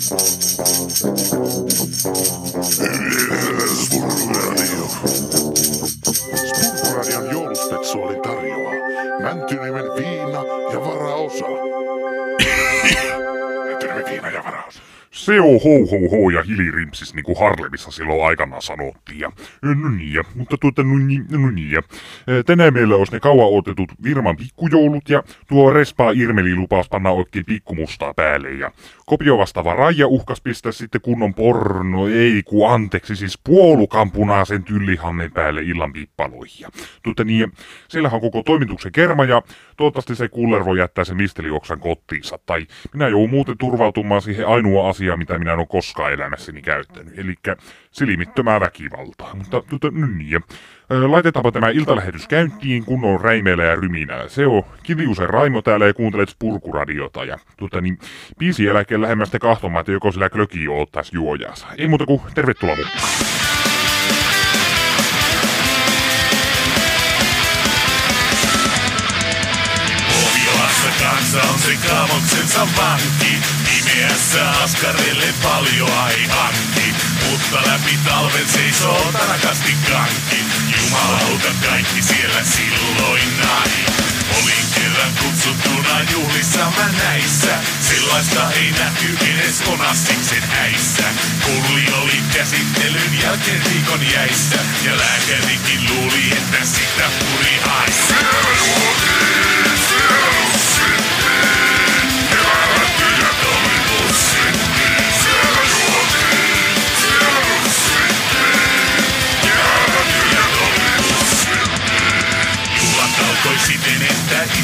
Se on hou hou hou ja hilirimpsis niinku Harlemissa silloin aikanaan sanottiin. Ja, no niin, ja, mutta tuota, no niin, no niin, ja, ää, tänään meillä olisi ne kauan otetut Virman pikkujoulut ja tuo Respaa Irmeli lupaus panna oikein pikkumustaa päälle ja kopio vastaava Raija uhkas pistää sitten kunnon porno, ei ku anteeksi, siis puolukan punaisen tyllihannen päälle illan pippaloihin. Ja, tuota niin, siellähän on koko toimituksen kerma ja toivottavasti se kuller voi jättää sen mistelioksan kotiinsa. Tai minä joudun muuten turvautumaan siihen ainoa asia, mitä minä en ole koskaan elämässäni käyttänyt. Eli silmittömää väkivaltaa. Mutta no niin, laitetaanpa tämä iltalähetys käyntiin, kun on räimeillä ja ryminää. Se on Kiljusen Raimo täällä ja kuuntelet Spurkuradiota. Ja tuota, niin, biisi eläkeen lähemmästä kahtomaan, että joko sillä klöki jo ottaisi juojansa. Ei muuta kuin tervetuloa mukaan. Kansa on se kaamoksensa vanki. Pimeässä askarelle paljon ai hankki. Mutta läpi talven seisoo tanakasti kanki. Jumalauta kaikki siellä silloin näin. Olin kerran kutsuttuna juhlissa mä näissä. Sellaista ei nähty edes Onassiksen häissä. Kulli oli käsittelyn jälkeen viikon jäissä. Ja lääkärikin luuli, että sitä puri haissa.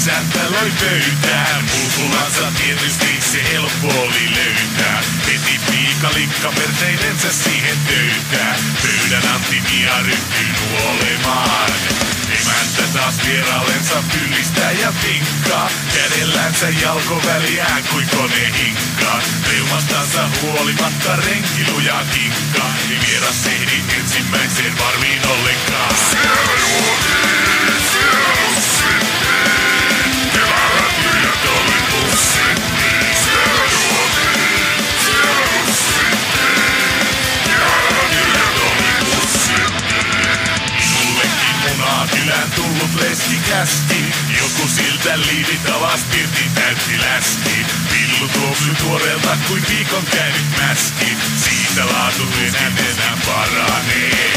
Isäntä loi pöytään. Mulkulansa tietysti se helppo oli löytää. Heti piikalikka perteinensä siihen töytää. Pöydän Antti Mia ryhtyy nuolemaan. Emäntä taas vieraallensa pyllistää ja vinkkaa. Kädellänsä jalkoväliään kuin kone hinkkaa. Reumastansa huolimatta renki lujaa kinkkaa. Ei vieras ehdi ensimmäiseen varmiin ollenkaan. Minullekin munaa kylään tullut leski käski. Joku siltä liivit alas pirtin täytti läski. Pillu tuoksui tuoreelta kuin viikon käynyt mäski. Siitä laatu enää paranee.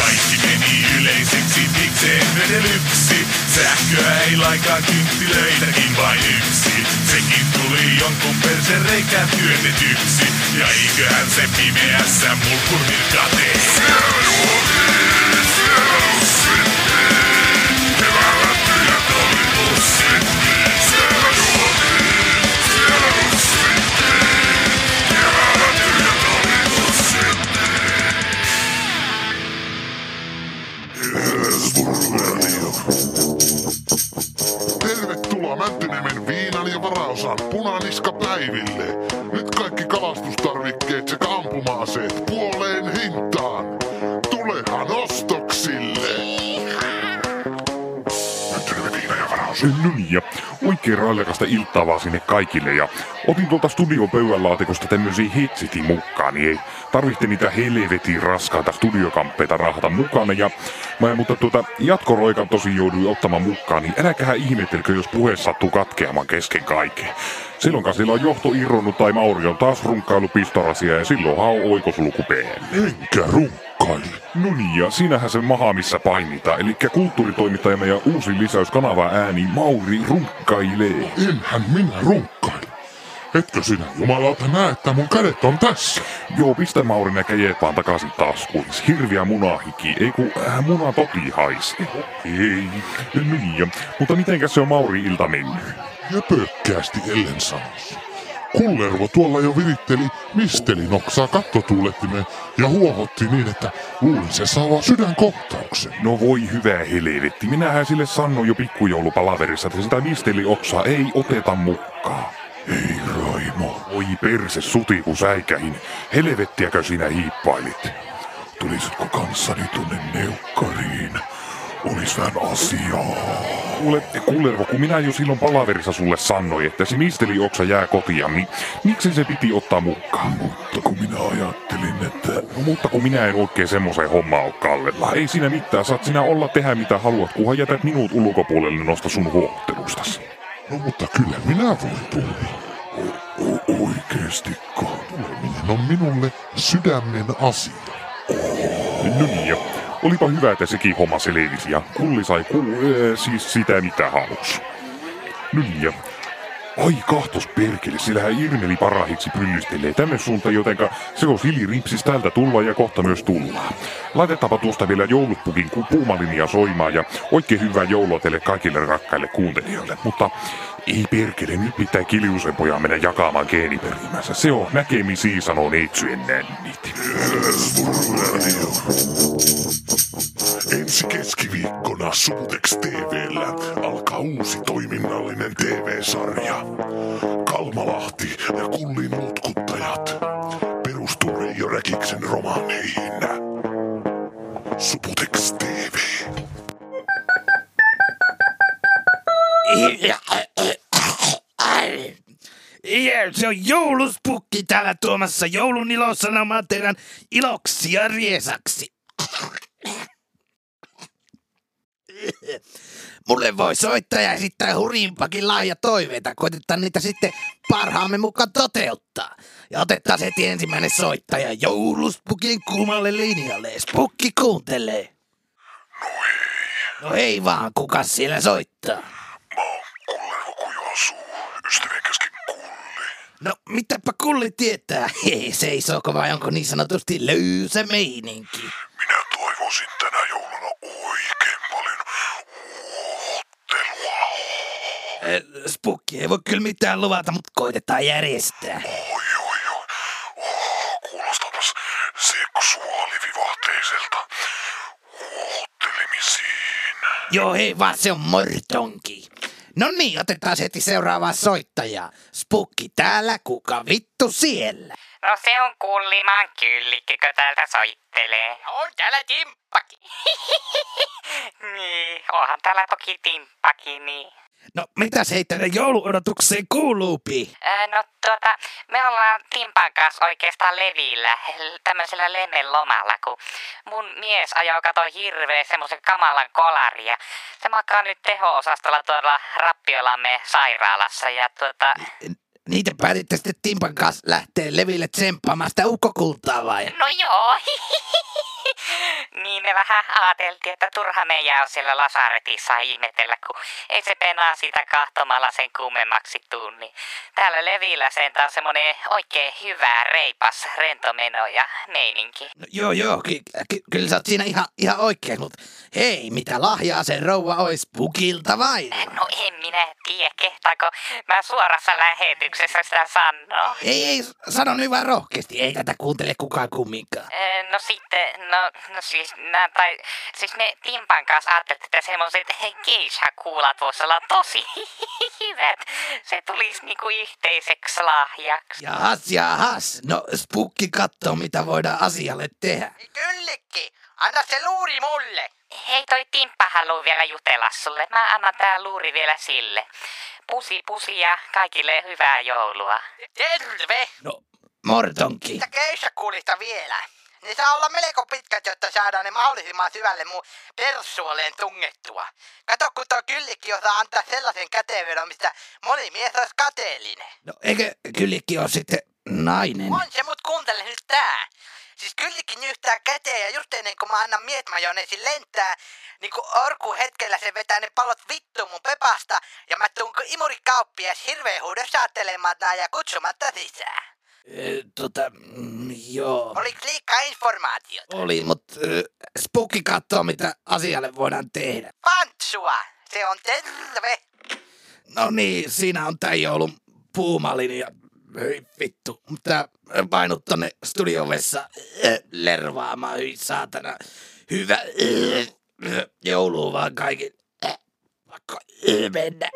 Kaikki meni yleiseksi, mikseen vedelyksi. Sähköä ei laikaa kynttilöitäkin vain yksi. Sekin tuli jonkun persen reikään työnnetyksi. Ja eiköhän se pimeässä mulkurvirka tee. Tervetuloa viina ja oikein railakasta iltaa vaan sinne kaikille. Ja otin tuolta studion pöydänlaatikosta tämmöisiä hetsitin mukaan, niin ei tarvitse niitä helvetin raskaita studiokamppeita rahata mukana. Ja mä, mutta tuota, jatkoroikan tosi jouduin ottamaan mukaan, niin äläkähän ihmettelkö, jos puhe sattuu katkeamaan kesken kaiken. Silloin sillä on johto irronnut tai Mauri on taas runkkailu pistorasia ja silloinhan on oikosluku P. Enkä runkkaile. No niin, ja siinähän se maha, missä painitaan. Eli kulttuuritoimittajamme ja uusi lisäys kanava ääni Mauri runkkailee. Enhän minä runkkaile. Etkö sinä jumalauta näe, että mun kädet on tässä? Joo, pistä Mauri ne käjet vaan takaisin taskuun. Hirviä munahiki, ei kun äh, muna toki haisi. Ei, niin, ja, mutta mitenkäs se on Mauri ilta mennyt? Jöpökkäästi ellen sanoisi. Kullervo tuolla jo viritteli mistelinoksaa kattotuulettimeen ja huohotti niin, että luulin se saa sydänkohtauksen. No voi hyvä helvetti, minähän sille sanoin jo pikkujoulupalaverissa, että sitä mistelioksaa ei oteta mukaan. Ei Raimo, Oi perse suti kun säikähin, helvettiäkö sinä hiippailit? tulisitko kanssani tunne neukkariin? Olis vähän asiaa. Kuule, Kullervo, kun minä jo silloin palaverissa sulle sanoin, että se misteli oksa jää kotiin, niin miksi se piti ottaa mukaan? Mutta kun minä ajattelin, että... No mutta kun minä en oikein semmoiseen hommaan ole Kallella. Ei siinä mitään, saat sinä olla tehdä mitä haluat, kunhan jätät minut ulkopuolelle nosta sun huohtelustasi. No mutta kyllä minä voin tulla. O- o- oikeestiko? Tuleminen on minulle sydämen asia. No niin, ja olipa hyvä, että sekin homma selvisi ja kulli sai ku, äh, siis sitä mitä halus. No niin, ja Ai kahtos perkele, sillähän Irmeli parahiksi pyllystelee tänne suuntaan, jotenka se on hilirimpsis täältä tulla ja kohta myös tullaan. Laitetaanpa tuosta vielä joulupukin puumalinia soimaan ja oikein hyvää joulua teille kaikille rakkaille kuuntelijoille. Mutta ei perkele, nyt pitää Kiljusen pojan mennä jakamaan geeniperimänsä. Se on näkemisiin, sanoo neitsyen nännit. Subutex TVllä alkaa uusi toiminnallinen TV-sarja. Kalmalahti ja Kullin lutkuttajat. Perustuu Reijo Räkiksen romaaneihin. Subutex TV. Ja se on jouluspukki täällä tuomassa joulun ilosanomaa teidän iloksi ja riesaksi. Mulle voi soittaa ja esittää hurjimpakin laaja toiveita. Koitetaan niitä sitten parhaamme mukaan toteuttaa. Ja otetaan heti ensimmäinen soittaja jouluspukin kuumalle linjalle. Spukki kuuntelee. No ei vaan, kuka siellä soittaa? Mä oon Kullervo Kujoasuu, ystävien kesken Kulli. No, mitäpä kulli tietää? Hei, seisooko vai onko niin sanotusti löysä meininki? Minä toivoisin tänä jouluna oikein paljon huottelua. Eh, Spukki ei voi kyllä mitään luvata, mutta koitetaan järjestää. Oi, oi, oi. Oh, kuulostapas seksuaalivivahteiselta huottelemisiin. Joo, hei vaan se on mortonki. No niin, otetaan heti seuraavaa soittajaa. Spukki täällä, kuka vittu siellä? No se on kullimaan kyllikkikö täältä soittelee. On täällä Timppakin. niin, onhan täällä toki timppakin, niin. No, mitäs hei tänne jouluodotukseen kuuluupi? No tuota, me ollaan Timpan kanssa oikeastaan levillä, tämmöisellä lemmen lomalla, kun mun mies ajoi kato hirveä semmoisen kamalan kolari ja se makaa nyt teho-osastolla tuolla Rappiolamme sairaalassa ja tuota, Niitä päätitte sitten Timpan kanssa lähteä leville tsemppaamaan sitä ukkokultaa vai? no joo. niin me vähän ajateltiin, että turha meidän on siellä lasaretissa ihmetellä, kun ei se penaa sitä kahtomalla sen kummemmaksi tunni. Täällä levillä sen on semmonen oikein hyvä, reipas, rentomeno ja meininki. No, joo, joo, ky- ky- kyllä sä oot siinä ihan, ihan oikein, mutta hei, mitä lahjaa se rouva ois pukilta vai? No en minä tiedä, kehtaako mä suorassa lähetyksessä sitä sanoa. Ei, ei, sano nyt vaan rohkeasti, ei tätä kuuntele kukaan kumminkaan. No sitten, no, no siis, nää, tai, siis me Timpan kanssa ajatteltiin, että semmoiset geisha-kuulat vois olla tosi hyvät. Se tulisi niinku yhteiseksi lahjaksi. Jahas, jahas, no spukki kattoo mitä voidaan asialle tehdä. Kyllikki, anna se luuri mulle. Hei, toi Timppa haluu vielä jutella sulle. Mä annan tää luuri vielä sille. Pusi pusi ja kaikille hyvää joulua. Terve. No, mortonki. Mitä keissakuulista vielä? Ne saa olla melko pitkät, jotta saadaan ne mahdollisimman syvälle mun persuoleen tungettua. Kato, kun tuo kyllikki osaa antaa sellaisen käteenvedon, mistä moni mies olisi kateellinen. No, eikö kyllikki ole sitten nainen? On se, mut kuuntele nyt tää. Siis kyllikki nyhtää käteen ja just ennen kuin mä annan miesmajoneesin lentää, niin kuin orku hetkellä se vetää ne pallot vittuun mun pepasta ja mä tuun kuin imurikauppias hirveen huudossa ajattelemaan ja kutsumatta sisään. Ö, tota, mm, joo. Oliks liikaa informaatiota? Oli, mutta spukki kattoo mitä asialle voidaan tehdä. Pantsua! Se on terve! No niin, siinä on tää joulun puumalin ja hyi vittu. Mutta painut tonne studiovessa äh, lervaamaan, hyi saatana. Hyvä äh, joulua vaan kaikille. Pakko äh,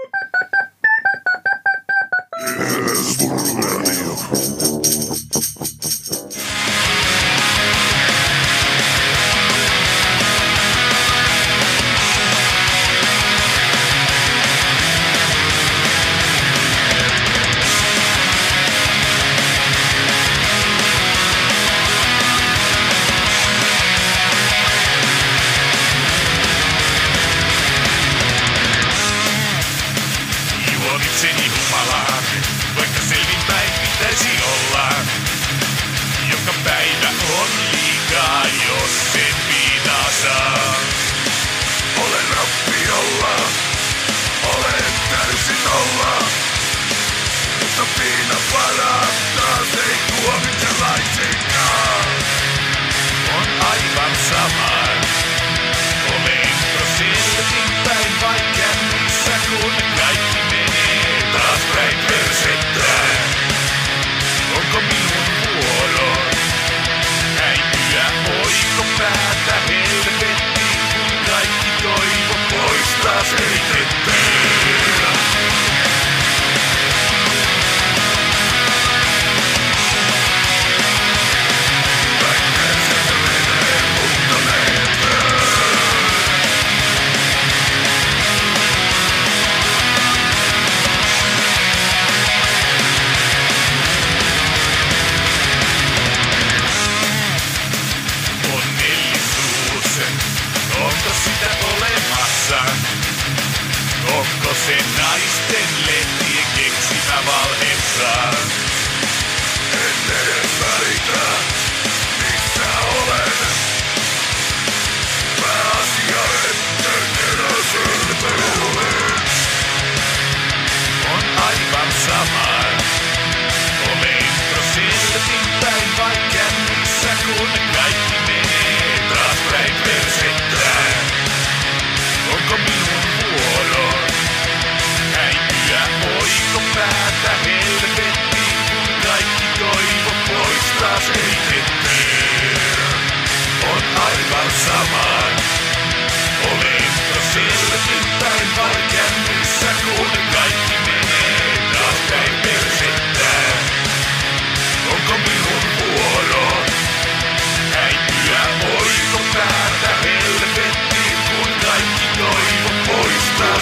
mennä.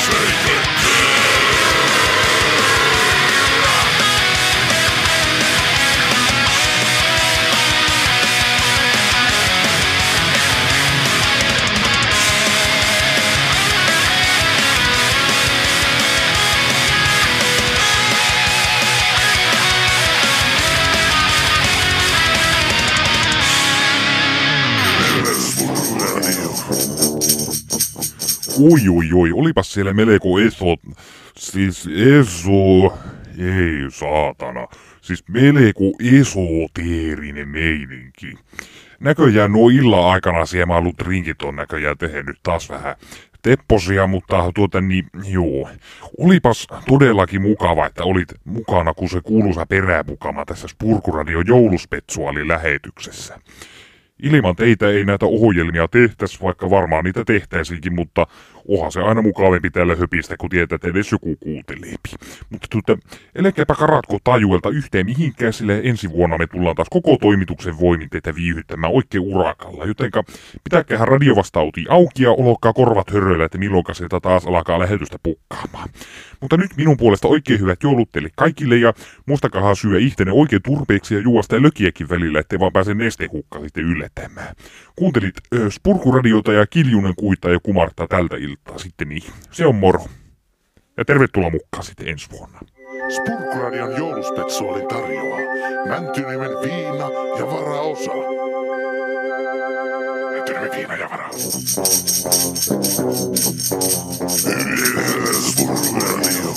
Take oi oi oi, olipas siellä melko eso, siis eso, ei saatana, siis melko esoteerinen meininki. Näköjään nuo illan aikana siellä ollut rinkit on näköjään tehnyt taas vähän tepposia, mutta tuota niin, joo. Olipas todellakin mukava, että olit mukana, kun se kuuluisa peräpukama tässä Spurkuradio jouluspetsuaalin lähetyksessä. Ilman teitä ei näitä ohjelmia tehtäisi, vaikka varmaan niitä tehtäisikin, mutta onhan se aina mukavempi tällä höpistä, kun tietää, että edes joku kuuntelee. Mutta tuota, älkääpä karatko tajuelta yhteen mihinkään, sillä ensi vuonna me tullaan taas koko toimituksen voimin teitä viihyttämään oikein urakalla. Jotenka pitäkäähän radiovastauti auki ja olokkaa korvat höröillä, että milloin sieltä taas alkaa lähetystä pukkaamaan. Mutta nyt minun puolesta oikein hyvät joulut teille kaikille ja muistakaa syö ihtenne oikein turpeeksi ja juosta lökiäkin välillä, ettei vaan pääse nestehukka sitten yllättämään. Kuuntelit ö, Spurkuradiota ja Kiljunen kuittaa ja kumartaa tältä viittaa sitten niihin. Se on moro. Ja tervetuloa mukaan sitten ensi vuonna. Spurkuradion jouluspetsuaalin tarjoaa Mäntyniemen viina ja varaosa. Mäntyniemen viina ja varaosa. Spurkuradion.